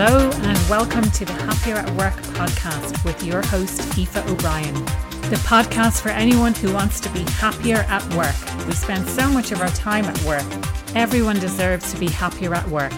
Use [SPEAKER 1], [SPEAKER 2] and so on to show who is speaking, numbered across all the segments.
[SPEAKER 1] Hello, and welcome to the Happier at Work podcast with your host, Aoife O'Brien. The podcast for anyone who wants to be happier at work. We spend so much of our time at work. Everyone deserves to be happier at work.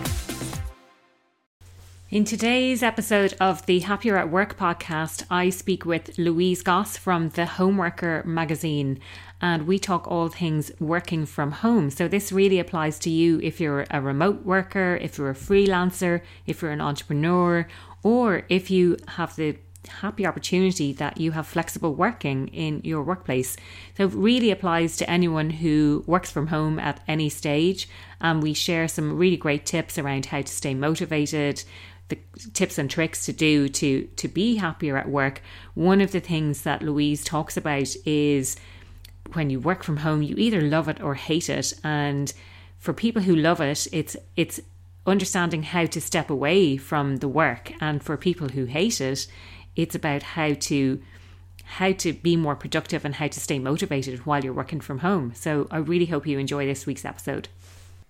[SPEAKER 1] In today's episode of the Happier at Work podcast, I speak with Louise Goss from the Homeworker magazine and we talk all things working from home. So, this really applies to you if you're a remote worker, if you're a freelancer, if you're an entrepreneur, or if you have the happy opportunity that you have flexible working in your workplace. So, it really applies to anyone who works from home at any stage. And we share some really great tips around how to stay motivated, the tips and tricks to do to to be happier at work. One of the things that Louise talks about is when you work from home, you either love it or hate it. And for people who love it, it's it's understanding how to step away from the work. And for people who hate it, it's about how to how to be more productive and how to stay motivated while you're working from home. So I really hope you enjoy this week's episode.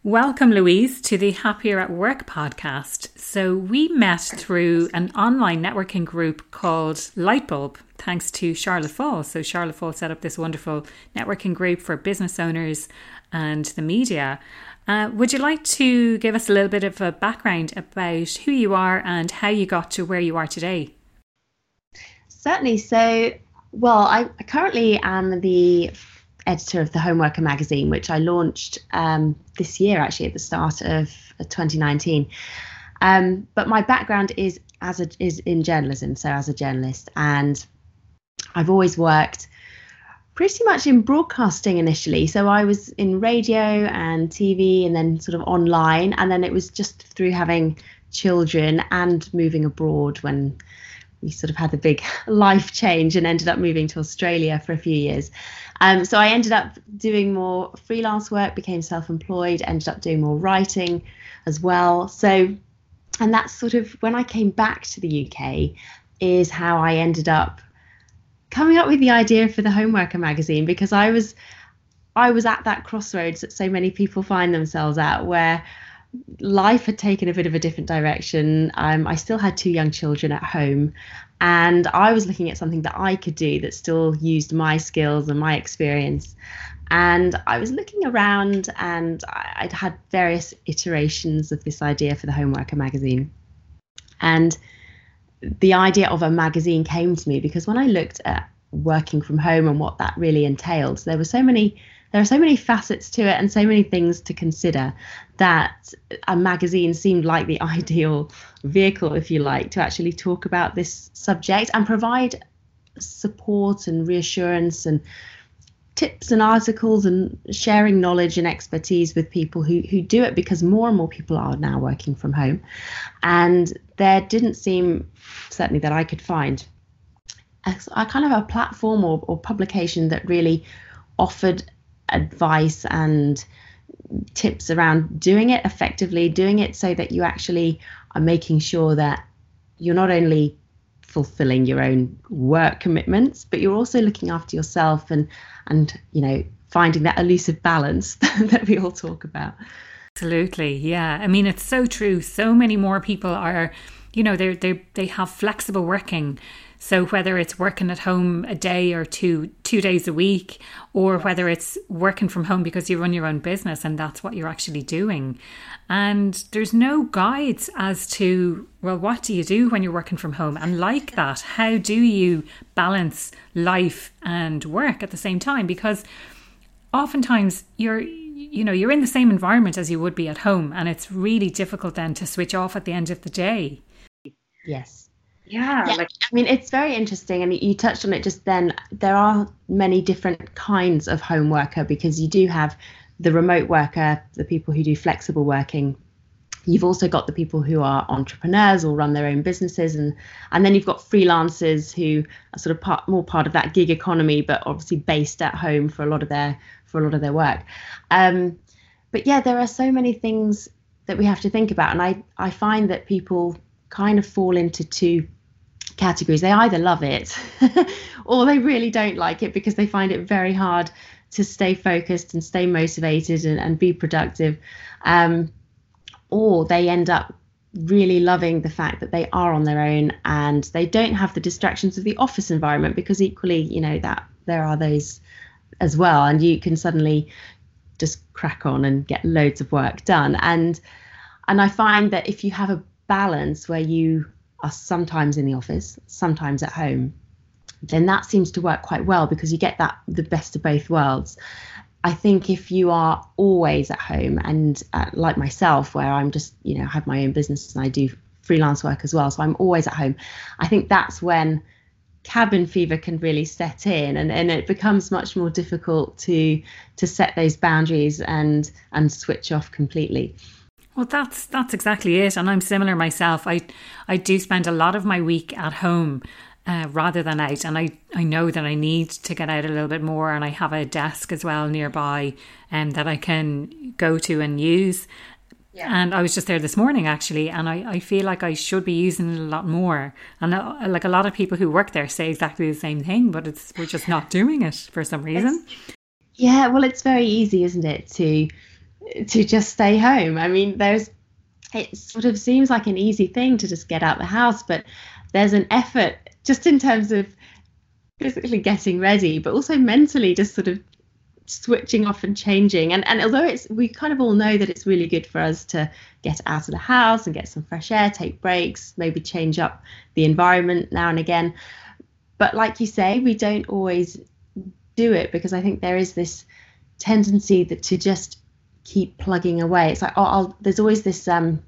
[SPEAKER 1] Welcome, Louise, to the Happier at Work podcast. So, we met through an online networking group called Lightbulb, thanks to Charlotte Fall. So, Charlotte Fall set up this wonderful networking group for business owners and the media. Uh, would you like to give us a little bit of a background about who you are and how you got to where you are today?
[SPEAKER 2] Certainly. So, well, I currently am the editor of the Homeworker magazine, which I launched um, this year, actually at the start of 2019. Um, but my background is as a, is in journalism, so as a journalist, and I've always worked pretty much in broadcasting initially. So I was in radio and TV, and then sort of online, and then it was just through having children and moving abroad when we sort of had a big life change and ended up moving to Australia for a few years. Um, so I ended up doing more freelance work, became self-employed, ended up doing more writing as well. So, and that's sort of when I came back to the UK, is how I ended up coming up with the idea for the Homeworker magazine because I was I was at that crossroads that so many people find themselves at where life had taken a bit of a different direction. Um, I still had two young children at home, and I was looking at something that I could do that still used my skills and my experience. And I was looking around, and I'd had various iterations of this idea for the Homeworker magazine. And the idea of a magazine came to me because when I looked at working from home and what that really entailed, there were so many there are so many facets to it and so many things to consider that a magazine seemed like the ideal vehicle, if you like, to actually talk about this subject and provide support and reassurance and tips and articles and sharing knowledge and expertise with people who, who do it because more and more people are now working from home. And there didn't seem, certainly that I could find, a, a kind of a platform or, or publication that really offered advice and tips around doing it effectively, doing it so that you actually are making sure that you're not only fulfilling your own work commitments, but you're also looking after yourself and and you know finding that elusive balance that we all talk about.
[SPEAKER 1] Absolutely, yeah. I mean, it's so true. So many more people are, you know, they they they have flexible working so whether it's working at home a day or two two days a week or whether it's working from home because you run your own business and that's what you're actually doing. And there's no guides as to well what do you do when you're working from home? And like that, how do you balance life and work at the same time because oftentimes you're you know you're in the same environment as you would be at home and it's really difficult then to switch off at the end of the day
[SPEAKER 2] yes yeah, yeah. Like, I mean, it's very interesting, and you touched on it just then. There are many different kinds of home worker because you do have the remote worker, the people who do flexible working. You've also got the people who are entrepreneurs or run their own businesses, and and then you've got freelancers who are sort of part more part of that gig economy, but obviously based at home for a lot of their for a lot of their work. Um, but yeah, there are so many things that we have to think about, and I I find that people kind of fall into two categories. They either love it or they really don't like it because they find it very hard to stay focused and stay motivated and, and be productive. Um, or they end up really loving the fact that they are on their own and they don't have the distractions of the office environment because equally you know that there are those as well and you can suddenly just crack on and get loads of work done and and I find that if you have a balance where you are sometimes in the office sometimes at home then that seems to work quite well because you get that the best of both worlds I think if you are always at home and uh, like myself, where I'm just, you know, have my own business and I do freelance work as well, so I'm always at home, I think that's when cabin fever can really set in and, and it becomes much more difficult to to set those boundaries and and switch off completely.
[SPEAKER 1] Well, that's that's exactly it, and I'm similar myself. I I do spend a lot of my week at home, uh, rather than out. And I, I know that I need to get out a little bit more. And I have a desk as well nearby um, that I can go to and use. Yeah. And I was just there this morning actually, and I, I feel like I should be using it a lot more. And uh, like a lot of people who work there say exactly the same thing, but it's we're just not doing it for some reason.
[SPEAKER 2] It's, yeah, well, it's very easy, isn't it, to to just stay home? I mean, there's it sort of seems like an easy thing to just get out the house, but there's an effort just in terms of physically getting ready, but also mentally just sort of switching off and changing. And and although it's we kind of all know that it's really good for us to get out of the house and get some fresh air, take breaks, maybe change up the environment now and again. But like you say, we don't always do it because I think there is this tendency that to just keep plugging away. It's like oh, I'll, there's always this um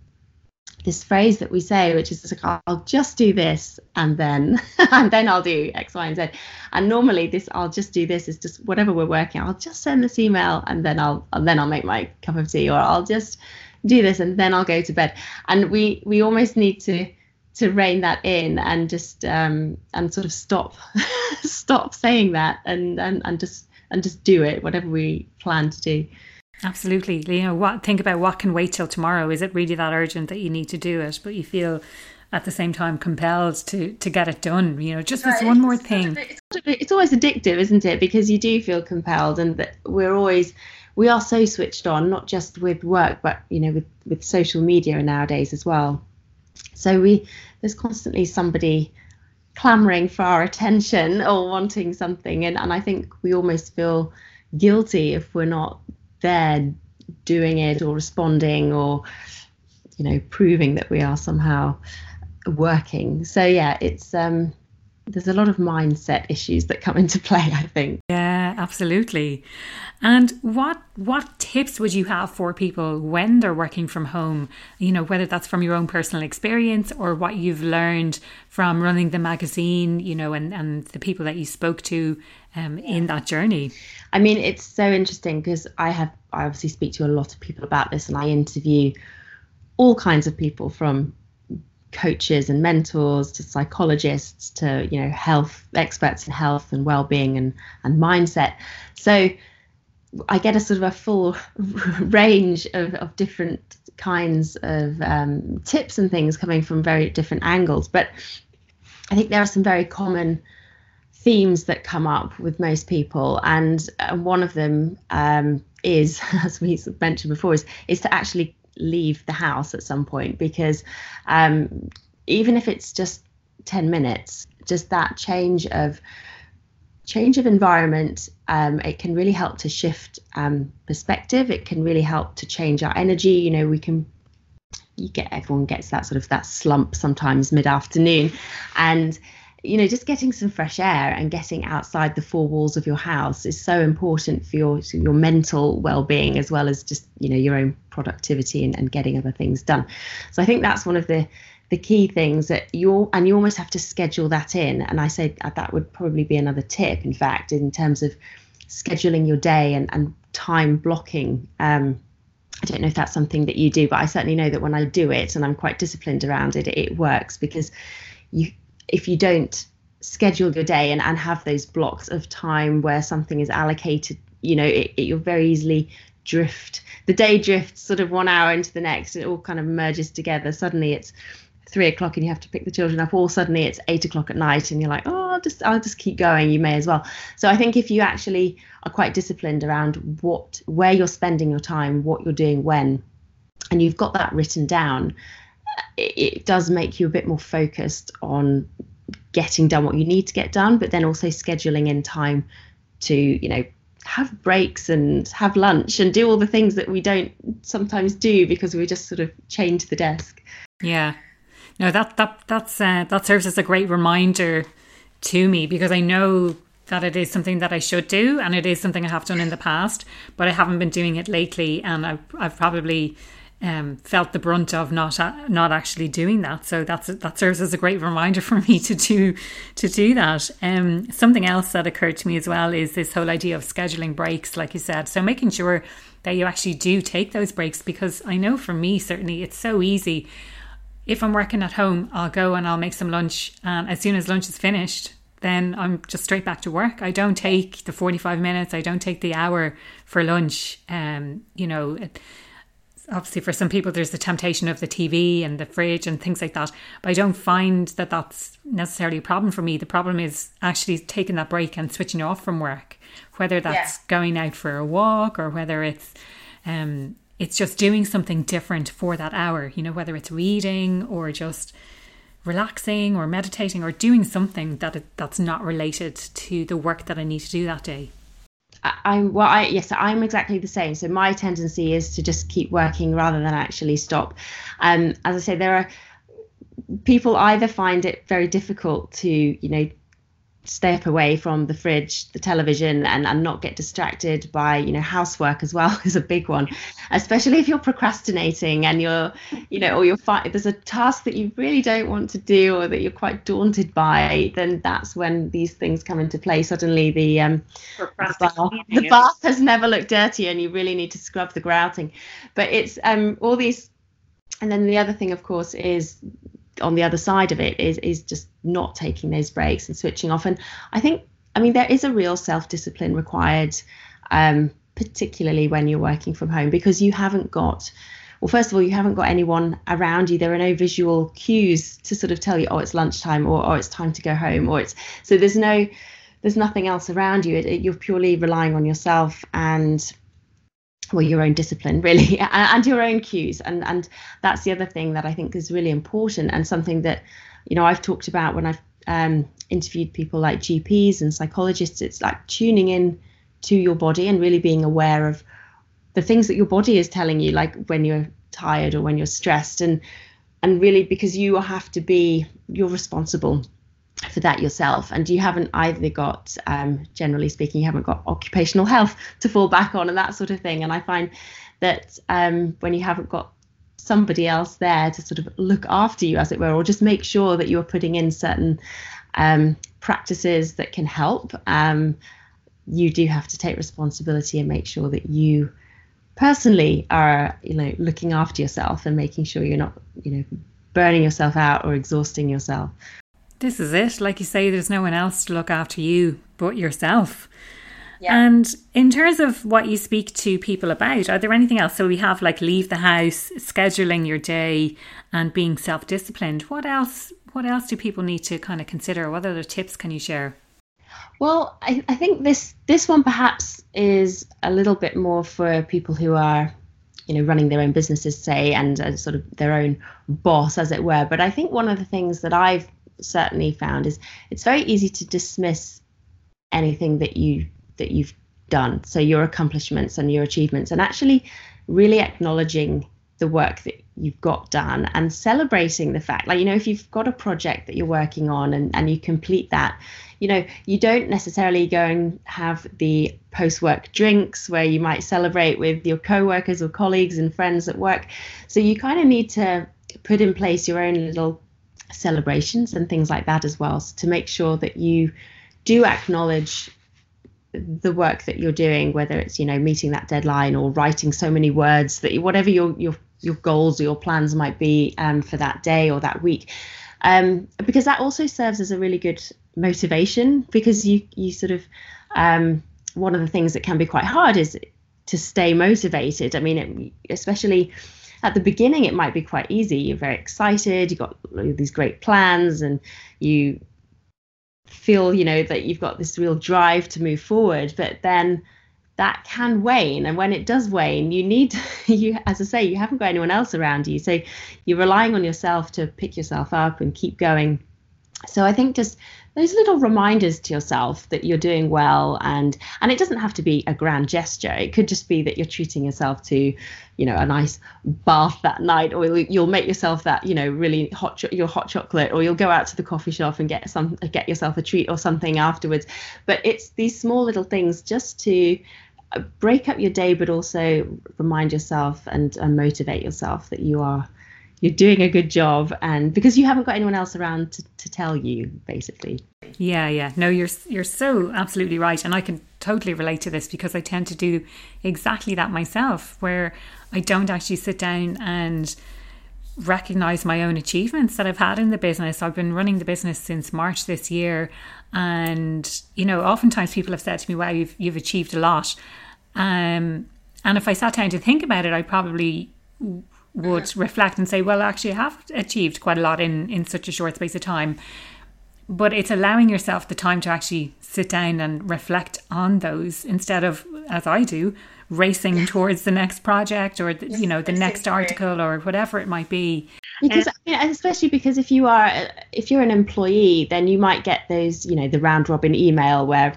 [SPEAKER 2] this phrase that we say, which is like, I'll just do this and then and then I'll do X, Y, and Z. And normally this I'll just do this is just whatever we're working. I'll just send this email and then I'll and then I'll make my cup of tea or I'll just do this and then I'll go to bed. And we we almost need to to rein that in and just um and sort of stop stop saying that and and and just and just do it whatever we plan to do.
[SPEAKER 1] Absolutely. You know, what think about what can wait till tomorrow. Is it really that urgent that you need to do it? But you feel at the same time compelled to to get it done. You know, just right. this one more thing.
[SPEAKER 2] It's always addictive, isn't it? Because you do feel compelled, and that we're always we are so switched on, not just with work, but you know, with with social media nowadays as well. So we there's constantly somebody clamoring for our attention or wanting something, and and I think we almost feel guilty if we're not there doing it or responding or you know proving that we are somehow working. So yeah it's um there's a lot of mindset issues that come into play i think.
[SPEAKER 1] Yeah absolutely. And what what tips would you have for people when they're working from home? You know whether that's from your own personal experience or what you've learned from running the magazine you know and and the people that you spoke to um, in that journey.
[SPEAKER 2] I mean, it's so interesting because I have I obviously speak to a lot of people about this, and I interview all kinds of people from coaches and mentors to psychologists to you know health experts in health and well-being and and mindset. So I get a sort of a full range of, of different kinds of um, tips and things coming from very different angles. But I think there are some very common themes that come up with most people, and uh, one of them um, is, as we mentioned before, is is to actually leave the house at some point because um, even if it's just 10 minutes just that change of change of environment um, it can really help to shift um, perspective. It can really help to change our energy. You know we can you get everyone gets that sort of that slump sometimes mid-afternoon. And you know, just getting some fresh air and getting outside the four walls of your house is so important for your your mental well-being as well as just you know your own productivity and, and getting other things done. So I think that's one of the the key things that you and you almost have to schedule that in. And I say that would probably be another tip, in fact, in terms of scheduling your day and, and time blocking. Um, I don't know if that's something that you do, but I certainly know that when I do it and I'm quite disciplined around it, it works because you if you don't schedule your day and, and have those blocks of time where something is allocated, you know, it, it, you'll very easily drift. The day drifts sort of one hour into the next, and it all kind of merges together. Suddenly it's three o'clock and you have to pick the children up, or suddenly it's eight o'clock at night and you're like, oh, I'll just I'll just keep going. You may as well. So I think if you actually are quite disciplined around what where you're spending your time, what you're doing when, and you've got that written down, it, does make you a bit more focused on getting done what you need to get done, but then also scheduling in time to, you know, have breaks and have lunch and do all the things that we don't sometimes do because we just sort of chained to the desk.
[SPEAKER 1] Yeah. No, that that that's uh, that serves as a great reminder to me because I know that it is something that I should do and it is something I have done in the past, but I haven't been doing it lately and I've, I've probably um, felt the brunt of not not actually doing that. So that's that serves as a great reminder for me to do to do that. Um, something else that occurred to me as well is this whole idea of scheduling breaks, like you said. So making sure that you actually do take those breaks because I know for me certainly it's so easy. If I'm working at home, I'll go and I'll make some lunch, and as soon as lunch is finished, then I'm just straight back to work. I don't take the 45 minutes, I don't take the hour for lunch. Um, you know, obviously for some people there's the temptation of the TV and the fridge and things like that. But I don't find that that's necessarily a problem for me. The problem is actually taking that break and switching off from work, whether that's yeah. going out for a walk or whether it's um, it's just doing something different for that hour. You know, whether it's reading or just relaxing or meditating or doing something that that's not related to the work that I need to do that day.
[SPEAKER 2] I, I well, I yes, I'm exactly the same. So my tendency is to just keep working rather than actually stop. Um, as I say, there are people either find it very difficult to, you know, step away from the fridge, the television, and, and not get distracted by, you know, housework as well is a big one, especially if you're procrastinating and you're, you know, or you're fi- there's a task that you really don't want to do or that you're quite daunted by, then that's when these things come into play. Suddenly the um the bath, the bath has never looked dirty and you really need to scrub the grouting. But it's um all these and then the other thing of course is on the other side of it is is just not taking those breaks and switching off. And I think, I mean, there is a real self discipline required, um, particularly when you're working from home, because you haven't got. Well, first of all, you haven't got anyone around you. There are no visual cues to sort of tell you, oh, it's lunchtime, or oh, it's time to go home, or it's so there's no, there's nothing else around you. It, it, you're purely relying on yourself and well your own discipline really and your own cues. And and that's the other thing that i think is really important and something that you know i've talked about when i've um, interviewed people like gps and psychologists. It's like tuning in to your body and really being aware of the things that your body is telling you like when you're tired or when you're stressed and and really because you have to be you're responsible for that yourself? And you haven't either got um, generally speaking you haven't got occupational health to fall back on and that sort of thing. And i find that um, when you haven't got somebody else there to sort of look after you as it were or just make sure that you're putting in certain um, practices that can help um, you do have to take responsibility and make sure that you personally are you know looking after yourself and making sure you're not you know burning yourself out or exhausting yourself
[SPEAKER 1] this is it. Like you say, there's no one else to look after you but yourself. Yeah. And in terms of what you speak to people about, are there anything else? So we have like leave the house, scheduling your day, and being self disciplined. What else? What else do people need to kind of consider? What other tips can you share?
[SPEAKER 2] Well, I, I think this this one perhaps is a little bit more for people who are, you know, running their own businesses, say, and uh, sort of their own boss, as it were. But I think one of the things that I've certainly found is it's very easy to dismiss anything that you that you've done. So your accomplishments and your achievements and actually really acknowledging the work that you've got done and celebrating the fact like you know if you've got a project that you're working on and, and you complete that you know you don't necessarily go and have the post-work drinks where you might celebrate with your co-workers or colleagues and friends at work. So you kind of need to put in place your own little celebrations and things like that as well. So to make sure that you do acknowledge the work that you're doing whether it's you know meeting that deadline or writing so many words that whatever your your your goals or your plans might be um, for that day or that week. Um, because that also serves as a really good motivation because you you sort of um, one of the things that can be quite hard is to stay motivated. I mean it, especially at the beginning it might be quite easy. You're very excited. You've got these great plans and you feel you know that you've got this real drive to move forward. But then that can wane. And when it does wane you need you as i say you haven't got anyone else around you. So you're relying on yourself to pick yourself up and keep going. So i think just those little reminders to yourself that you're doing well and and it doesn't have to be a grand gesture. It could just be that you're treating yourself to you know a nice bath that night or you'll make yourself that you know really hot your hot chocolate or you'll go out to the coffee shop and get some get yourself a treat or something afterwards. But it's these small little things just to uh, break up your day but also remind yourself and, and motivate yourself that you are you're doing a good job and because you haven't got anyone else around to, to tell you basically
[SPEAKER 1] yeah yeah no you're you're so absolutely right and i can totally relate to this because i tend to do exactly that myself where i don't actually sit down and recognize my own achievements that I've had in the business. I've been running the business since March this year and you know oftentimes people have said to me wow you've you've achieved a lot. Um and if I sat down to think about it I probably would reflect and say, well, actually, I have achieved quite a lot in, in such a short space of time. But it's allowing yourself the time to actually sit down and reflect on those instead of, as I do, racing towards the next project or the, you know the next article or whatever it might be.
[SPEAKER 2] Because especially because if you are if you're an employee then you might get those you know the round robin email where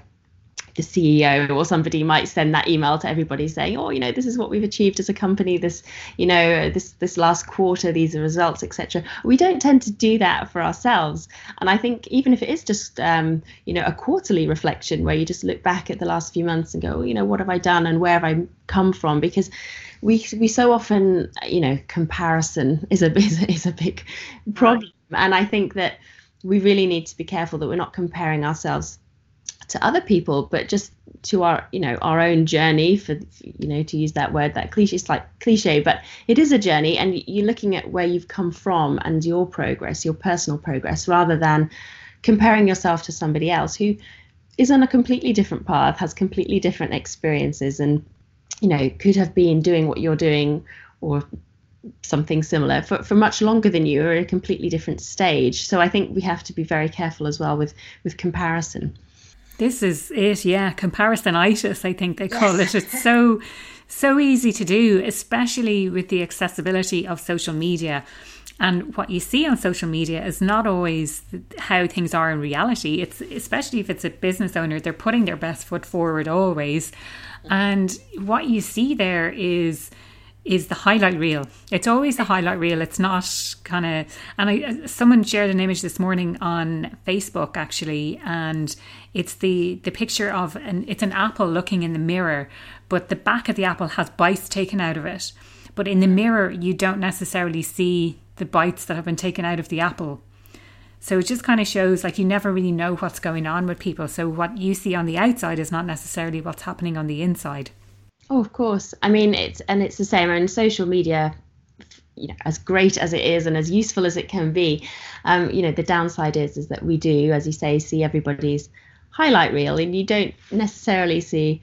[SPEAKER 2] the CEO or somebody might send that email to everybody saying, "Oh, you know, this is what we've achieved as a company. This, you know, this this last quarter, these are results, etc." We don't tend to do that for ourselves, and I think even if it is just, um, you know, a quarterly reflection where you just look back at the last few months and go, oh, "You know, what have I done and where have I come from?" Because we we so often, you know, comparison is a is a, is a big problem, and I think that we really need to be careful that we're not comparing ourselves to other people but just to our you know our own journey for you know to use that word that cliche it's like cliche but it is a journey and you're looking at where you've come from and your progress your personal progress rather than comparing yourself to somebody else who is on a completely different path has completely different experiences and you know could have been doing what you're doing or something similar for, for much longer than you or at a completely different stage. So i think we have to be very careful as well with with comparison
[SPEAKER 1] this is it, yeah. Comparisonitis, I think they call it. It's so so easy to do, especially with the accessibility of social media. And what you see on social media is not always how things are in reality. It's especially if it's a business owner, they're putting their best foot forward always. And what you see there is is the highlight reel. It's always the highlight reel. It's not kind of. And I, someone shared an image this morning on Facebook actually, and it's the the picture of an it's an apple looking in the mirror, but the back of the apple has bites taken out of it. But in the mirror, you don't necessarily see the bites that have been taken out of the apple. So it just kind of shows like you never really know what's going on with people. So what you see on the outside is not necessarily what's happening on the inside.
[SPEAKER 2] Oh, of course. I mean, it's and it's the same. And social media, you know, as great as it is and as useful as it can be, um, you know, the downside is is that we do, as you say, see everybody's highlight reel, and you don't necessarily see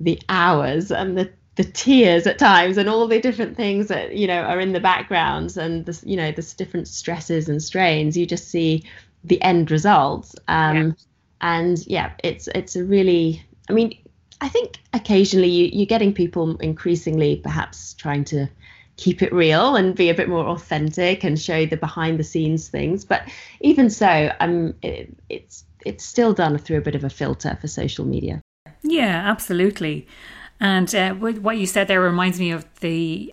[SPEAKER 2] the hours and the the tears at times and all the different things that you know are in the backgrounds and the you know the different stresses and strains you just see the end results um, yeah. and yeah it's it's a really i mean I think occasionally you, you're getting people increasingly perhaps trying to keep it real and be a bit more authentic and show the behind the scenes things. But even so, um, it, it's it's still done through a bit of a filter for social media.
[SPEAKER 1] Yeah, absolutely. And uh, what you said there reminds me of the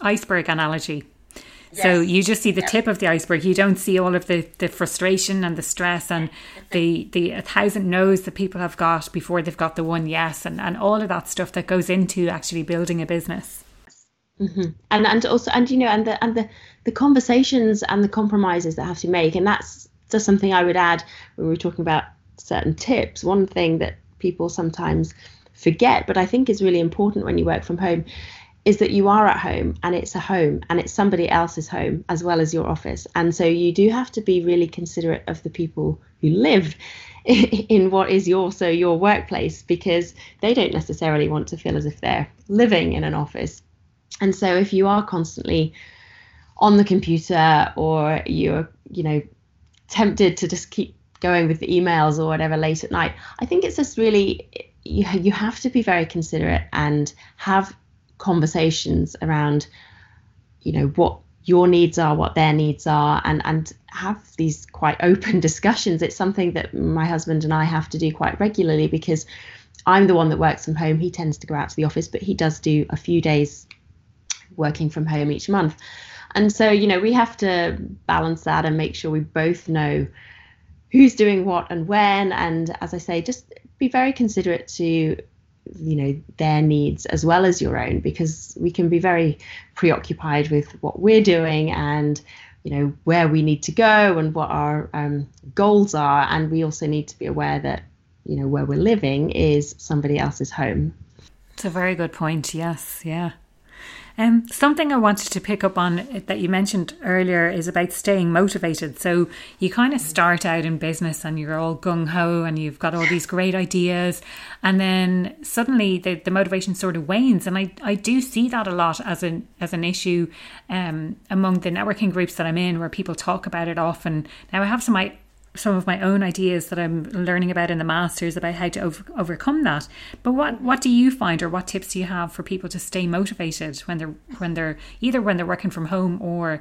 [SPEAKER 1] iceberg analogy. So you just see the tip of the iceberg. You don't see all of the, the frustration and the stress and the the a thousand no's that people have got before they've got the one yes and, and all of that stuff that goes into actually building a business.
[SPEAKER 2] Mm-hmm. And and also and you know and the and the the conversations and the compromises that have to make and that's just something I would add when we are talking about certain tips. One thing that people sometimes forget, but I think is really important when you work from home, is that you are at home and it's a home and it's somebody else's home as well as your office. And so you do have to be really considerate of the people who live in what is also your workplace because they don't necessarily want to feel as if they're living in an office. And so if you are constantly on the computer or you're, you know, tempted to just keep going with the emails or whatever late at night, I think it's just really you, you have to be very considerate and have conversations around, you know, what your needs are, what their needs are, and and have these quite open discussions. It's something that my husband and I have to do quite regularly because I'm the one that works from home. He tends to go out to the office, but he does do a few days working from home each month. And so, you know, we have to balance that and make sure we both know who's doing what and when. And as I say, just be very considerate to you know their needs as well as your own because we can be very preoccupied with what we're doing and you know where we need to go and what our um, goals are. And we also need to be aware that you know where we're living is somebody else's home.
[SPEAKER 1] It's a very good point. Yes. Yeah um, something I wanted to pick up on that you mentioned earlier is about staying motivated. So you kind of start out in business and you're all gung ho and you've got all these great ideas, and then suddenly the, the motivation sort of wanes. And I, I do see that a lot as an as an issue um, among the networking groups that I'm in, where people talk about it often. Now I have some some of my own ideas that I'm learning about in the masters about how to over, overcome that. But what what do you find, or what tips do you have for people to stay motivated when they're when they're either when they're working from home or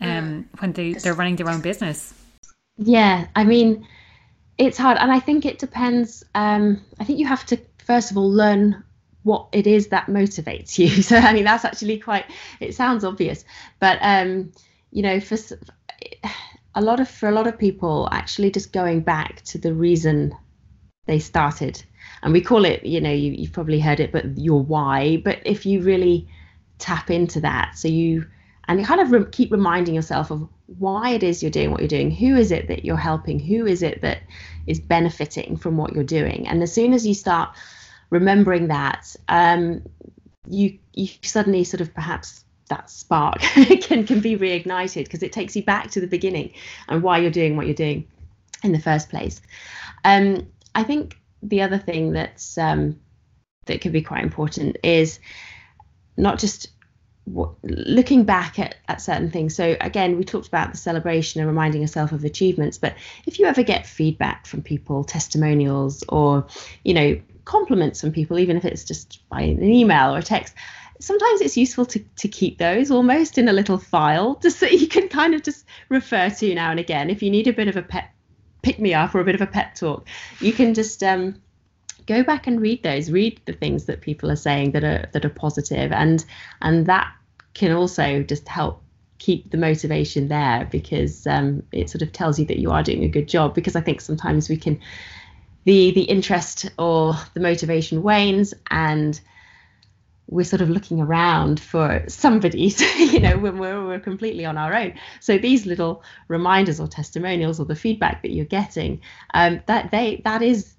[SPEAKER 1] um, when they they're running their own business?
[SPEAKER 2] Yeah, I mean, it's hard, and I think it depends. Um, I think you have to first of all learn what it is that motivates you. So I mean, that's actually quite. It sounds obvious, but um, you know, for a lot of for a lot of people actually just going back to the reason they started. And we call it you know you, you've probably heard it but your why. But if you really tap into that so you and you kind of re- keep reminding yourself of why it is you're doing what you're doing. Who is it that you're helping? Who is it that is benefiting from what you're doing? And as soon as you start remembering that um, you you suddenly sort of perhaps that spark can can be reignited because it takes you back to the beginning and why you're doing what you're doing in the first place. Um, I think the other thing that's um, that could be quite important is not just looking back at, at certain things. So again, we talked about the celebration and reminding yourself of achievements. But if you ever get feedback from people, testimonials, or you know compliments from people, even if it's just by an email or a text, sometimes it's useful to, to keep those almost in a little file just so you can kind of just refer to now and again. If you need a bit of a pep pick me up or a bit of a pep talk you can just um, go back and read those. Read the things that people are saying that are that are positive and and that can also just help keep the motivation there because um, it sort of tells you that you are doing a good job. Because i think sometimes we can the the interest or the motivation wanes and we're sort of looking around for somebody, to, you know, when we're, we're completely on our own. So these little reminders or testimonials or the feedback that you're getting, um, that they that is,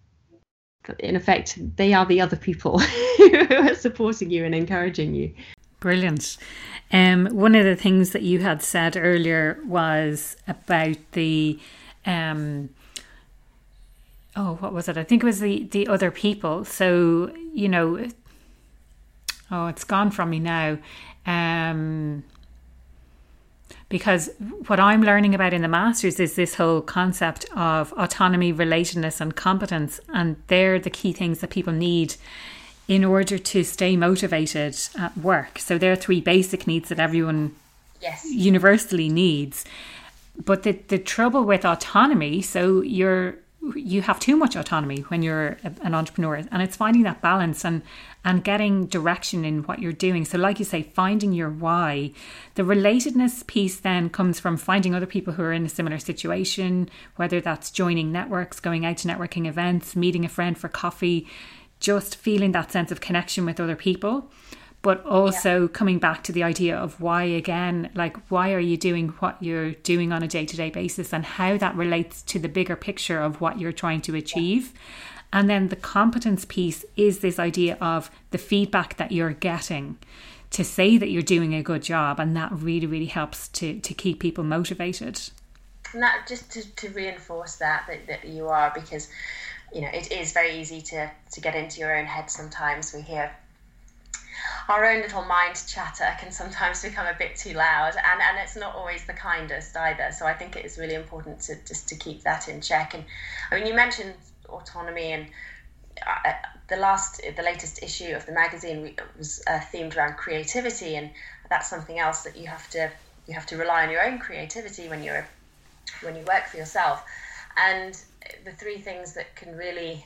[SPEAKER 2] in effect, they are the other people who are supporting you and encouraging you.
[SPEAKER 1] Brilliant. Um, one of the things that you had said earlier was about the. Um, oh, what was it? I think it was the the other people. So you know, Oh, it's gone from me now. Um, because what I'm learning about in the masters is this whole concept of autonomy, relatedness, and competence, and they're the key things that people need in order to stay motivated at work. So they're three basic needs that everyone
[SPEAKER 2] yes.
[SPEAKER 1] universally needs. But the the trouble with autonomy, so you're you have too much autonomy when you're an entrepreneur and it's finding that balance and and getting direction in what you're doing. So like you say finding your why. The relatedness piece then comes from finding other people who are in a similar situation whether that's joining networks going out to networking events meeting a friend for coffee just feeling that sense of connection with other people but also yeah. coming back to the idea of why again like why are you doing what you're doing on a day-to-day basis and how that relates to the bigger picture of what you're trying to achieve yeah. and then the competence piece is this idea of the feedback that you're getting to say that you're doing a good job and that really really helps to to keep people motivated
[SPEAKER 3] and that just to, to reinforce that, that that you are because you know it is very easy to to get into your own head sometimes we hear our own little mind chatter can sometimes become a bit too loud and, and it's not always the kindest either. So I think it is really important to just to keep that in check. And I mean, you mentioned autonomy and
[SPEAKER 2] uh, the last, the latest issue of the magazine was uh, themed around creativity, and that's something else that you have to you have to rely on your own creativity when you're when you work for yourself. And the three things that can really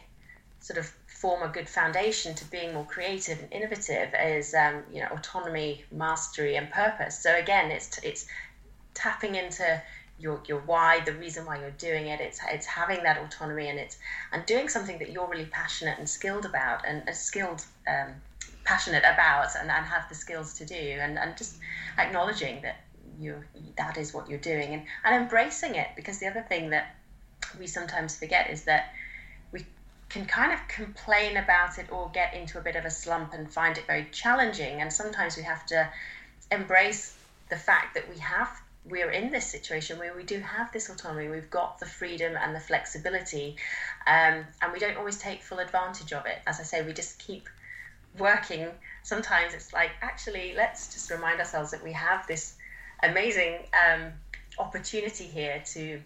[SPEAKER 2] sort of form a good foundation to being more creative and innovative is um, you know autonomy, mastery, and purpose. So again, it's it's tapping into your your why, the reason why you're doing it. It's it's having that autonomy and it's and doing something that you're really passionate and skilled about and uh, skilled. Um, passionate about and, and have the skills to do and, and just acknowledging that you that is what you're doing and, and embracing it because the other thing that we sometimes forget is that can kind of complain about it or get into a bit of a slump and find it very challenging and sometimes we have to embrace the fact that we have we're in this situation where we do have this autonomy, we've got the freedom and the flexibility, um, and we don't always take full advantage of it. As I say, we just keep working. Sometimes it's like, actually, let's just remind ourselves that we have this amazing um, opportunity here to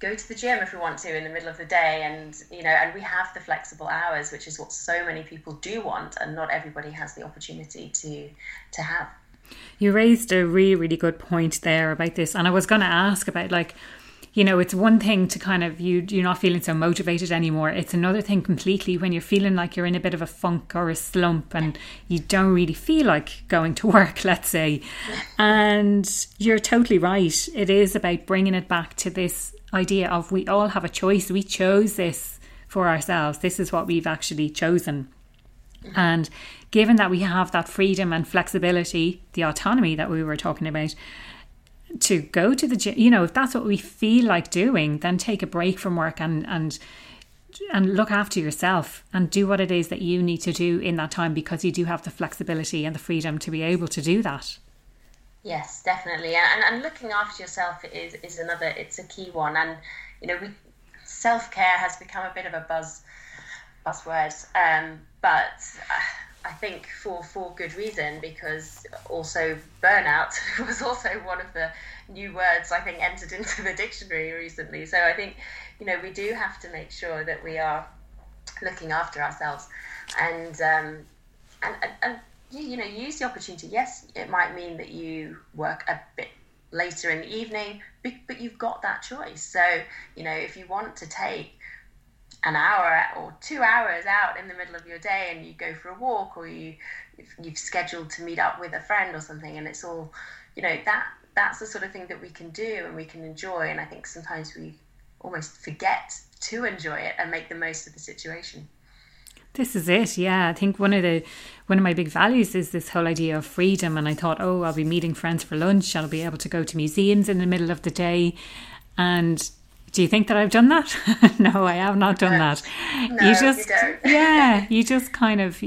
[SPEAKER 2] go to the gym if we want to in the middle of the day and you know and we have the flexible hours which is what so many people do want and not everybody has the opportunity to to have
[SPEAKER 1] you raised a really, really good point there about this. And I was going to ask about like, you know, it's one thing to kind of you you're not feeling so motivated anymore. It's another thing completely when you're feeling like you're in a bit of a funk or a slump and you don't really feel like going to work, let's say. And you're totally right. It is about bringing it back to this idea of we all have a choice. We chose this for ourselves. This is what we've actually chosen. And given that we have that freedom and flexibility, the autonomy that we were talking about, to go to the gym, you know, if that's what we feel like doing, then take a break from work and and and look after yourself and do what it is that you need to do in that time because you do have the flexibility and the freedom to be able to do that.
[SPEAKER 2] Yes, definitely. And, and looking after yourself is, is another, it's a key one. And, you know, self-care has become a bit of a buzz, buzzword. Um, but uh, I think for for good reason because also burnout was also one of the new words I think entered into the dictionary recently. So I think you know we do have to make sure that we are looking after ourselves and um, and, and, and you know use the opportunity. Yes, it might mean that you work a bit later in the evening, but, but you've got that choice. So you know if you want to take an hour or two hours out in the middle of your day and you go for a walk or you you've scheduled to meet up with a friend or something and it's all you know that that's the sort of thing that we can do and we can enjoy and i think sometimes we almost forget to enjoy it and make the most of the situation
[SPEAKER 1] this is it yeah i think one of the one of my big values is this whole idea of freedom and i thought oh i'll be meeting friends for lunch i'll be able to go to museums in the middle of the day and do you think that I've done that? no, I have not done that.
[SPEAKER 2] No, you just, you
[SPEAKER 1] yeah, you just kind of,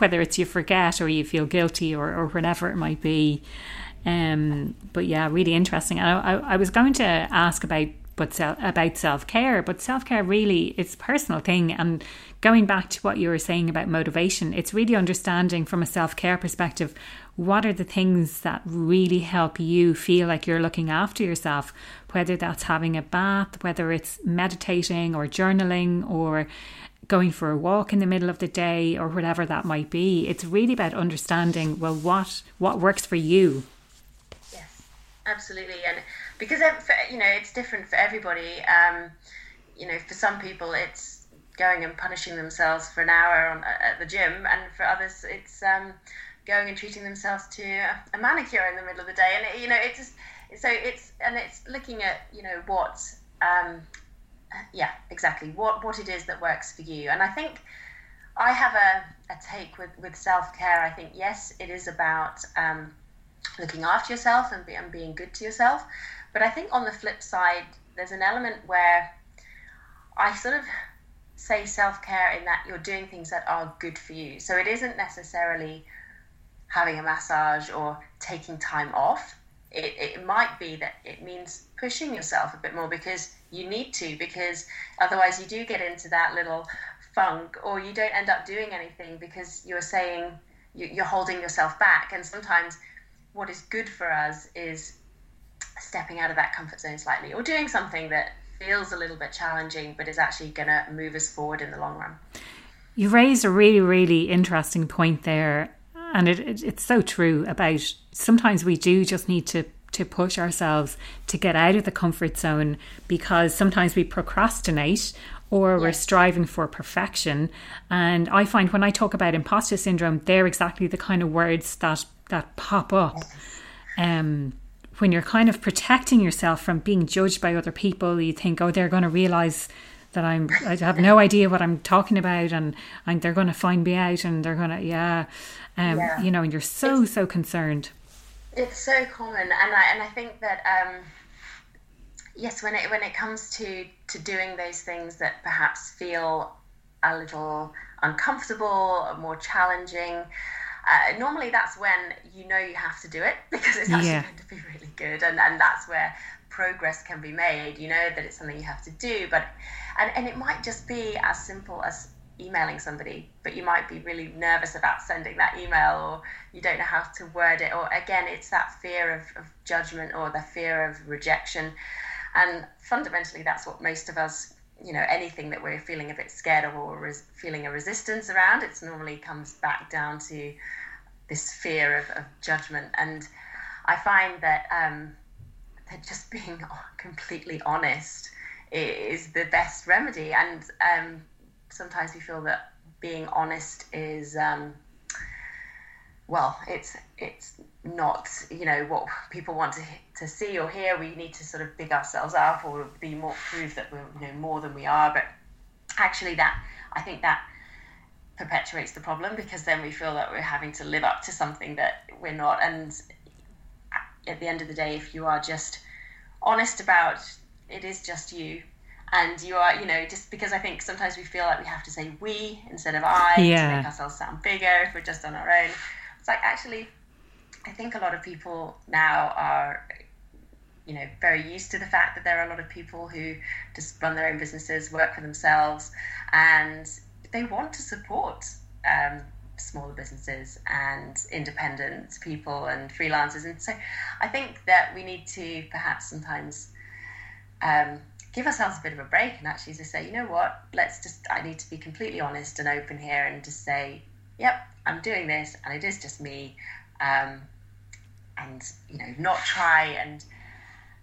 [SPEAKER 1] whether it's you forget or you feel guilty or, or whatever it might be. Um, but yeah, really interesting. I, I, I was going to ask about but about self care, but self care really it's a personal thing. And going back to what you were saying about motivation, it's really understanding from a self care perspective what are the things that really help you feel like you're looking after yourself, whether that's having a bath, whether it's meditating or journaling or going for a walk in the middle of the day or whatever that might be. It's really about understanding well what what works for you.
[SPEAKER 2] Yes, absolutely, and because you know it's different for everybody. Um, you know, for some people it's going and punishing themselves for an hour on, at the gym, and for others it's um, going and treating themselves to a manicure in the middle of the day. And it, you know, it's just so it's and it's looking at you know what um, yeah exactly what what it is that works for you. And i think i have a, a take with with self-care. I think yes it is about um, looking after yourself and, be, and being good to yourself. But i think on the flip side there's an element where i sort of say self-care in that you're doing things that are good for you so it isn't necessarily having a massage or taking time off it, it might be that it means pushing yourself a bit more because you need to, because otherwise you do get into that little funk or you don't end up doing anything because you're saying you're holding yourself back. And sometimes what is good for us is stepping out of that comfort zone slightly or doing something that feels a little bit challenging but is actually going to move us forward in the long run.
[SPEAKER 1] You raised a really, really interesting point there. And it, it, it's so true about sometimes we do just need to to push ourselves to get out of the comfort zone because sometimes we procrastinate or yes. we're striving for perfection. And I find when I talk about imposter syndrome, they're exactly the kind of words that that pop up. Yes. Um, when you're kind of protecting yourself from being judged by other people, you think, oh, they're going to realize that I'm, I have no idea what I'm talking about, and, and they're going to find me out, and they're going to, yeah, um, yeah. you know, and you're so it's, so concerned.
[SPEAKER 2] It's so common, and I and I think that um, yes, when it when it comes to to doing those things that perhaps feel a little uncomfortable or more challenging. Uh, normally, that's when you know you have to do it because it's actually yeah. going to be really good, and, and that's where progress can be made. You know that it's something you have to do, but and, and it might just be as simple as emailing somebody, but you might be really nervous about sending that email or you don't know how to word it. Or again, it's that fear of, of judgment or the fear of rejection. And fundamentally, that's what most of us, you know, anything that we're feeling a bit scared of or res- feeling a resistance around, it normally comes back down to this fear of, of judgment. And I find that, um, that just being completely honest is the best remedy. And um, sometimes we feel that being honest is um, well, it's it's not you know what people want to to see or hear. We need to sort of big ourselves up or be more prove that we're you know more than we are. But actually, that I think that perpetuates the problem because then we feel that we're having to live up to something that we're not. And at the end of the day, if you are just honest about it is just you and you are you know just because i think sometimes we feel like we have to say we instead of i yeah. to make ourselves sound bigger if we're just on our own it's like actually i think a lot of people now are you know very used to the fact that there are a lot of people who just run their own businesses work for themselves and they want to support um, smaller businesses and independent people and freelancers and so i think that we need to perhaps sometimes um, give ourselves a bit of a break and actually just say, you know what, let's just, I need to be completely honest and open here and just say, yep, I'm doing this and it is just me. Um, and, you know, not try and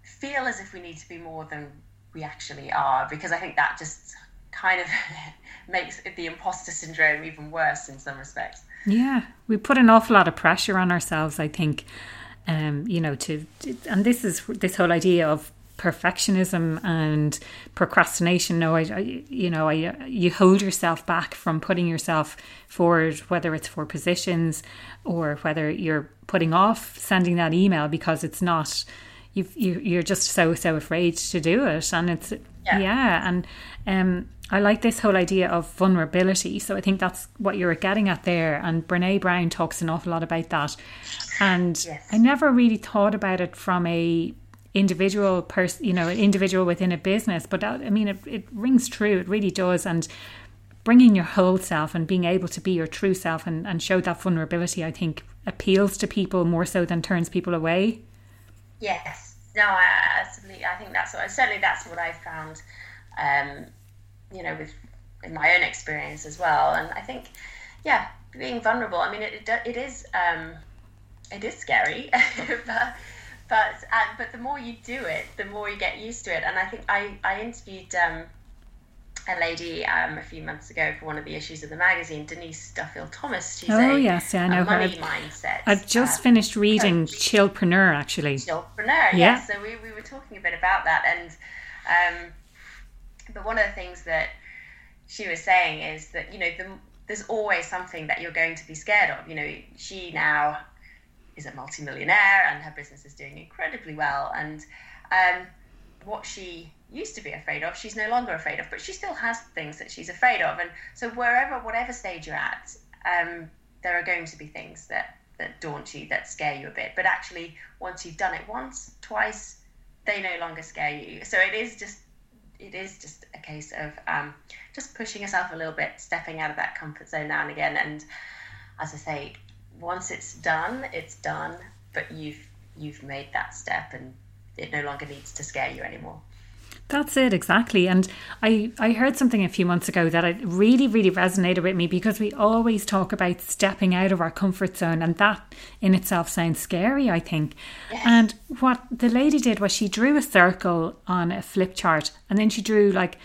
[SPEAKER 2] feel as if we need to be more than we actually are, because I think that just kind of makes the imposter syndrome even worse in some respects.
[SPEAKER 1] Yeah, we put an awful lot of pressure on ourselves, I think. Um, you know, to, to and this is this whole idea of perfectionism and procrastination. No, I, I, you know, I, you hold yourself back from putting yourself forward, whether it's for positions or whether you're putting off sending that email because it's not. you you're just so so afraid to do it, and it's yeah, yeah and um, I like this whole idea of vulnerability. So I think that's what you're getting at there. And Brene Brown talks an awful lot about that. And yes. I never really thought about it from a individual person, you know, an individual within a business. But that, I mean, it, it rings true. It really does. And bringing your whole self and being able to be your true self and, and show that vulnerability, I think, appeals to people more so than turns people away.
[SPEAKER 2] Yes. No, I, absolutely. I think that's what, certainly that's what I found, um, you know, with in my own experience as well. And I think, yeah, being vulnerable. I mean, it, it, it is, um, it is scary, but but uh, but the more you do it, the more you get used to it. And I think I I interviewed um, a lady um, a few months ago for one of the issues of the magazine, Denise Duffield Thomas. She's
[SPEAKER 1] oh
[SPEAKER 2] a,
[SPEAKER 1] yes, yeah, I know
[SPEAKER 2] money
[SPEAKER 1] her.
[SPEAKER 2] mindset.
[SPEAKER 1] I've just um, finished reading coach. Chillpreneur actually.
[SPEAKER 2] Chillpreneur, yeah. yes. So we, we were talking a bit about that, and um, but one of the things that she was saying is that you know the, there's always something that you're going to be scared of. You know, she now is a multimillionaire and her business is doing incredibly well. And um, what she used to be afraid of, she's no longer afraid of, but she still has things that she's afraid of. And so, wherever, whatever stage you're at, um, there are going to be things that, that daunt you, that scare you a bit. But actually, once you've done it once, twice, they no longer scare you. So, it is just it is just a case of um, just pushing yourself a little bit, stepping out of that comfort zone now and again. And as I say, once it's done, it's done. But you've you've made that step, and it no longer needs to scare you anymore.
[SPEAKER 1] That's it, exactly. And I, I heard something a few months ago that it really, really resonated with me because we always talk about stepping out of our comfort zone, and that in itself sounds scary, I think. Yes. And what the lady did was she drew a circle on a flip chart, and then she drew like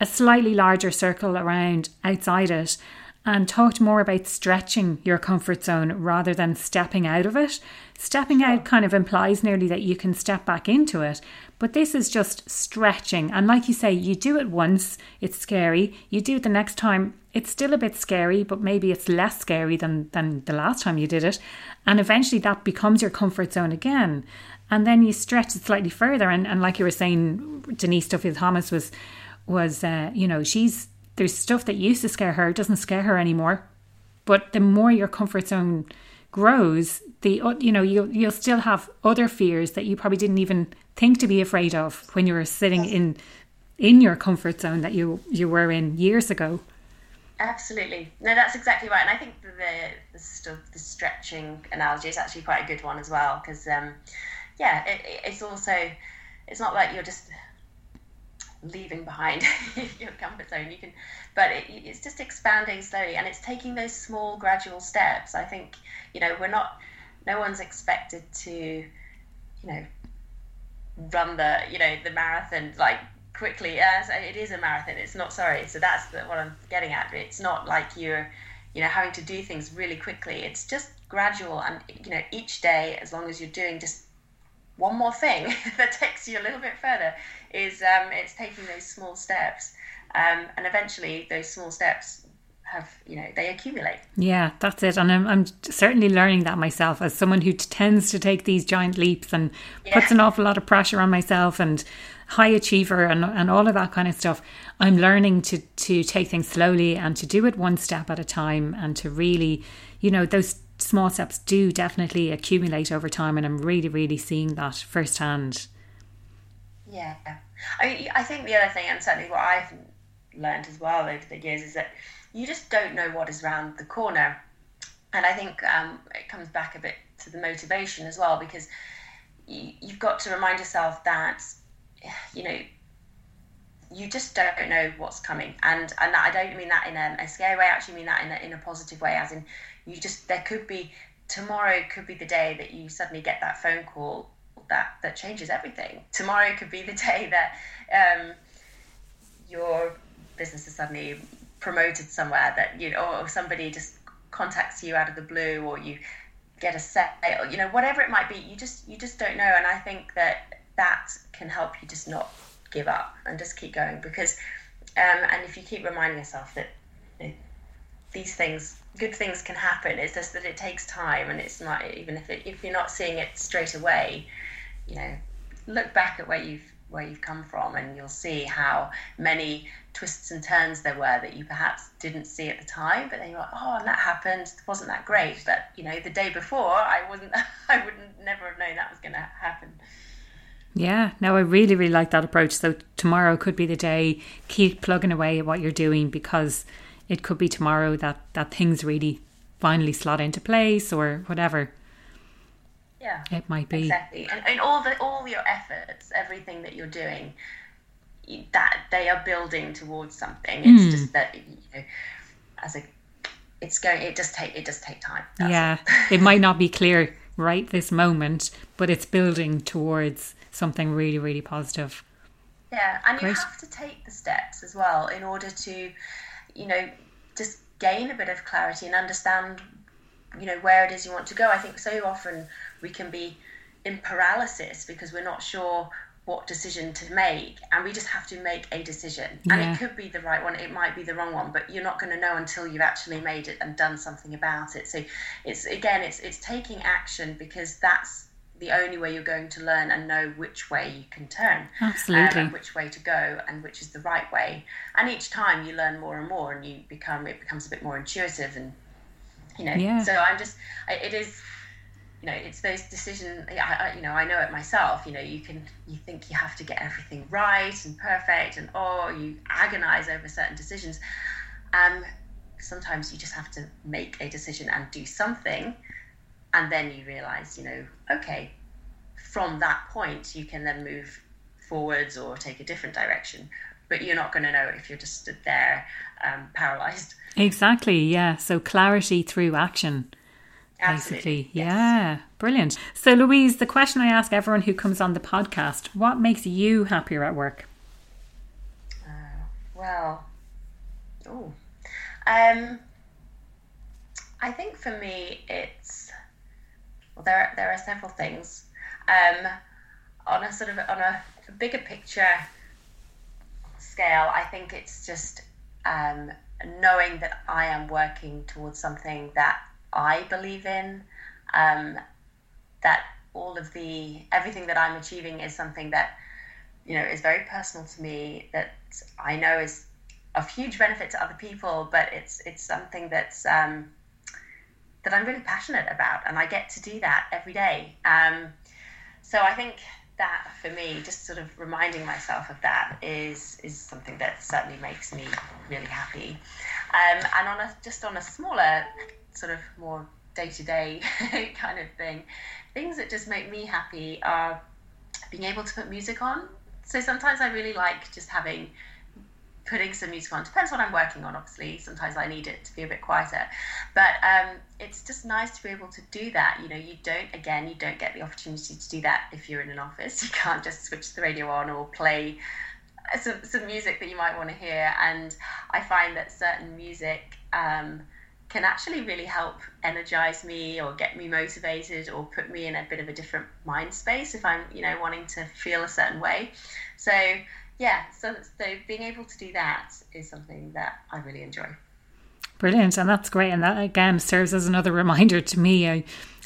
[SPEAKER 1] a slightly larger circle around outside it and talked more about stretching your comfort zone rather than stepping out of it. Stepping out kind of implies nearly that you can step back into it, but this is just stretching. And like you say, you do it once, it's scary. You do it the next time, it's still a bit scary, but maybe it's less scary than, than the last time you did it. And eventually that becomes your comfort zone again. And then you stretch it slightly further. And, and like you were saying, Denise Duffield Thomas was, was uh, you know, she's, there's stuff that used to scare her, doesn't scare her anymore. But the more your comfort zone grows, the you know you'll you'll still have other fears that you probably didn't even think to be afraid of when you were sitting in in your comfort zone that you you were in years ago.
[SPEAKER 2] Absolutely, no, that's exactly right, and I think the the, stuff the stretching analogy is actually quite a good one as well because um, yeah, it, it's also it's not like you're just leaving behind your comfort zone. You can, but it, it's just expanding slowly, and it's taking those small, gradual steps. I think you know we're not no one's expected to, you know, run the you know the marathon like quickly. Uh, as it is a marathon, it's not. Sorry, so that's the, what I'm getting at. It's not like you're, you know, having to do things really quickly. It's just gradual, and you know, each day, as long as you're doing just one more thing that takes you a little bit further, is um, it's taking those small steps, um, and eventually those small steps have you know they accumulate.
[SPEAKER 1] Yeah that's it. And I'm, I'm certainly learning that myself as someone who tends to take these giant leaps and yeah. puts an awful lot of pressure on myself and high achiever and, and all of that kind of stuff. I'm learning to to take things slowly and to do it one step at a time and to really you know those small steps do definitely accumulate over time and i'm really really seeing that firsthand
[SPEAKER 2] yeah i i think the other thing and certainly what i've learned as well over the years is that you just don't know what is around the corner. And I think um, it comes back a bit to the motivation as well, because you, you've got to remind yourself that, you know, you just don't know what's coming. And and I don't mean that in a, a scary way. I actually mean that in a, in a positive way, as in you just there could be tomorrow could be the day that you suddenly get that phone call that that changes everything. Tomorrow could be the day that um, your business is suddenly promoted somewhere that you know or somebody just contacts you out of the blue or you get a set you know whatever it might be you just you just don't know and i think that that can help you just not give up and just keep going because um, and if you keep reminding yourself that you know, these things good things can happen. It's just that it takes time and it's not even if it, if you're not seeing it straight away you know look back at where you've where you've come from and you'll see how many twists and turns there were that you perhaps didn't see at the time but then you're like oh and that happened. Wasn't that great. But you know the day before i wasn't i wouldn't never have known that was going to happen.
[SPEAKER 1] Yeah, no, I really, really like that approach. So tomorrow could be the day. Keep plugging away at what you're doing because it could be tomorrow that that things really finally slot into place or whatever.
[SPEAKER 2] Yeah,
[SPEAKER 1] it might be
[SPEAKER 2] exactly. And, and all the all your efforts, everything that you're doing, that they are building towards something. It's mm. just that you know, as a, it's going. It just take it does take time.
[SPEAKER 1] yeah, it. it might not be clear right this moment, but it's building towards something really, really positive.
[SPEAKER 2] Yeah, and Great. you have to take the steps as well in order to, you know, just gain a bit of clarity and understand, you know, where it is you want to go. I think so often we can be in paralysis because we're not sure what decision to make and we just have to make a decision yeah. and it could be the right one it might be the wrong one but you're not going to know until you've actually made it and done something about it so it's again it's it's taking action because that's the only way you're going to learn and know which way you can turn
[SPEAKER 1] absolutely.
[SPEAKER 2] um, which way to go and which is the right way. And each time you learn more and more and you become it becomes a bit more intuitive and you know yeah. so i'm just it is you know it's those decisions I, you know i know it myself you know you can you think you have to get everything right and perfect and oh you agonize over certain decisions. Um sometimes you just have to make a decision and do something and then you realize you know okay from that point you can then move forwards or take a different direction. But you're not going to know if you're just stood there um, paralyzed.
[SPEAKER 1] Exactly, yeah. So clarity through action.
[SPEAKER 2] Absolutely.
[SPEAKER 1] Basically, yes. yeah, brilliant. So, Louise, the question I ask everyone who comes on the podcast: What makes you happier at work?
[SPEAKER 2] Uh, well, oh, um, I think for me, it's well, there there are several things. Um, on a sort of on a bigger picture scale, I think it's just um, knowing that I am working towards something that I believe in, um, that all of the everything that I'm achieving is something that you know is very personal to me that I know is of huge benefit to other people, but it's it's something that's um, that I'm really passionate about, and I get to do that every day. Um, so I think that for me, just sort of reminding myself of that is is something that certainly makes me really happy. Um, and on a just on a smaller, sort of more day to day kind of thing, things that just make me happy are being able to put music on. So sometimes I really like just having putting some music on. Depends what I'm working on, obviously. Sometimes I need it to be a bit quieter. But um, it's just nice to be able to do that. You know, you don't, again, you don't get the opportunity to do that if you're in an office. You can't just switch the radio on or play some, some music that you might want to hear. And I find that certain music um, can actually really help energize me or get me motivated or put me in a bit of a different mind space if I'm, you know, wanting to feel a certain way. So, yeah, so, so being able to do that is something that I really enjoy.
[SPEAKER 1] Brilliant, and that's great, and that again serves as another reminder to me. I,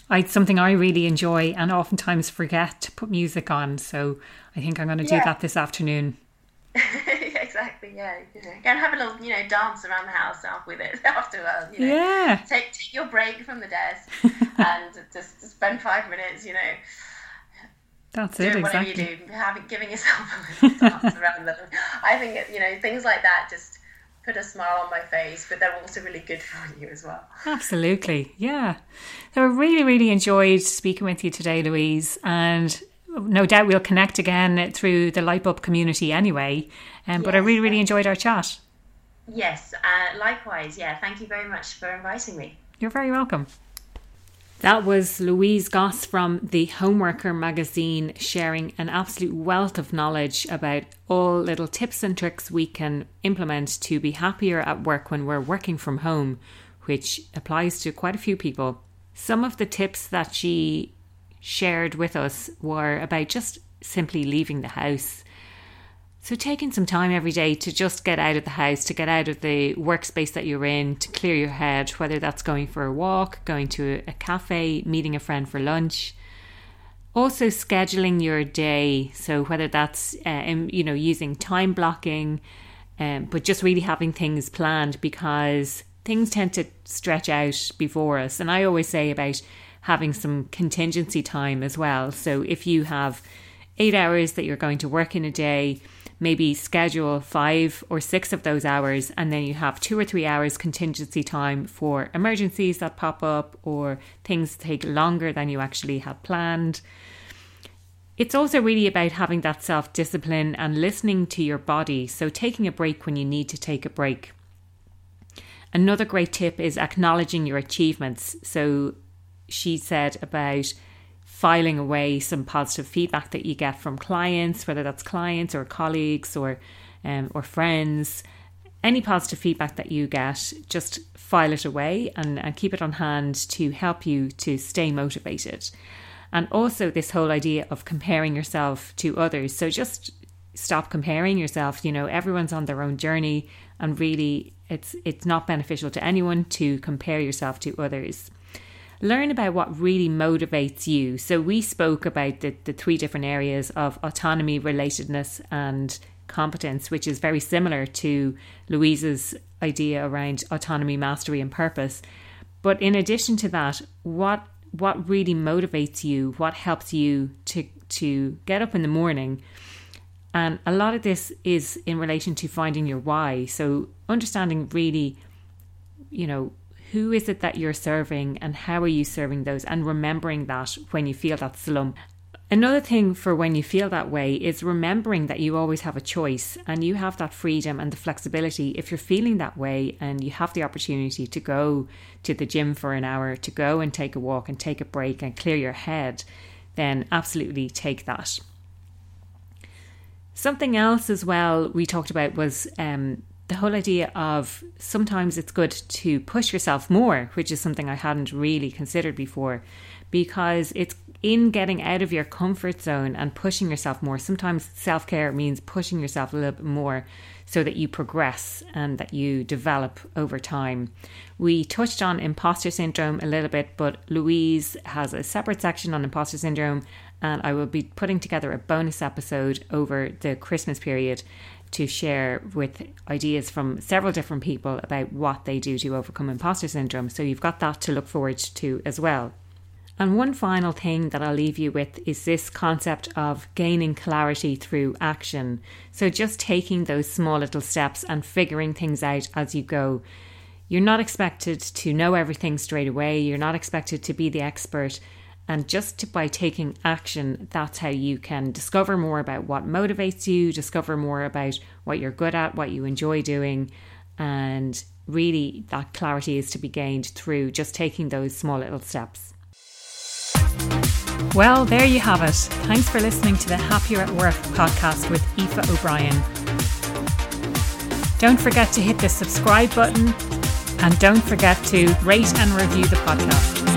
[SPEAKER 1] I something I really enjoy, and oftentimes forget to put music on. So I think I'm going to do that this afternoon.
[SPEAKER 2] exactly, yeah. You know, and have a little, you know, dance around the house with it afterwards. You know,
[SPEAKER 1] yeah.
[SPEAKER 2] Take, take your break from the desk and just spend five minutes. You know
[SPEAKER 1] that's
[SPEAKER 2] it,
[SPEAKER 1] exactly.
[SPEAKER 2] Whatever you do, having giving yourself a little dance around them. I think you know things like that just put a smile on my face, but they're also really good for you as well.
[SPEAKER 1] Absolutely, yeah. So I really, really enjoyed speaking with you today, Louise, and no doubt we'll connect again through the Lightbulb community anyway. Um, yes, but I really, really enjoyed our chat.
[SPEAKER 2] Yes, uh, likewise. Yeah, thank you very much for inviting me.
[SPEAKER 1] You're very welcome. That was Louise Goss from the Homeworker magazine sharing an absolute wealth of knowledge about all little tips and tricks we can implement to be happier at work when we're working from home, which applies to quite a few people. Some of the tips that she shared with us were about just simply leaving the house so, taking some time every day to just get out of the house, to get out of the workspace that you're in, to clear your head, whether that's going for a walk, going to a cafe, meeting a friend for lunch. Also, scheduling your day. So, whether that's, uh, you know, using time blocking, um, but just really having things planned because things tend to stretch out before us. And I always say about having some contingency time as well. So, if you have eight hours that you're going to work in a day, maybe schedule five or six of those hours, and then you have two or three hours contingency time for emergencies that pop up or things take longer than you actually had planned. It's also really about having that self discipline and listening to your body, so taking a break when you need to take a break. Another great tip is acknowledging your achievements. So she said about filing away some positive feedback that you get from clients, whether that's clients or colleagues or um, or friends. Any positive feedback that you get, just file it away and, and keep it on hand to help you to stay motivated. And also, this whole idea of comparing yourself to others. So, just stop comparing yourself. You know, everyone's on their own journey, and really, it's it's not beneficial to anyone to compare yourself to others learn about what really motivates you. So, we spoke about the, the three different areas of autonomy, relatedness, and competence, which is very similar to Louise's idea around autonomy, mastery, and purpose. But in addition to that, what what really motivates you, what helps you to to get up in the morning. And a lot of this is in relation to finding your why. So understanding really, you know, who is it that you're serving and how are you serving those and remembering that when you feel that slump Another thing for when you feel that way is remembering that you always have a choice and you have that freedom and the flexibility. If you're feeling that way and you have the opportunity to go to the gym for an hour, to go and take a walk and take a break and clear your head, then absolutely take that. Something else as well we talked about was um, the whole idea of sometimes it's good to push yourself more, which is something I hadn't really considered before, because it's in getting out of your comfort zone and pushing yourself more. Sometimes self care means pushing yourself a little bit more so that you progress and that you develop over time. We touched on imposter syndrome a little bit, but Louise has a separate section on imposter syndrome, and I will be putting together a bonus episode over the Christmas period to share with ideas from several different people about what they do to overcome imposter syndrome. So you've got that to look forward to as well. And one final thing that I'll leave you with is this concept of gaining clarity through action. So just taking those small little steps and figuring things out as you go. You're not expected to know everything straight away, you're not expected to be the expert. And just by taking action, that's how you can discover more about what motivates you, discover more about what you're good at, what you enjoy doing. And really, that clarity is to be gained through just taking those small little steps. Well, there you have it. Thanks for listening to the Happier at Work podcast with Aoife O'Brien. Don't forget to hit the subscribe button and don't forget to rate and review the podcast.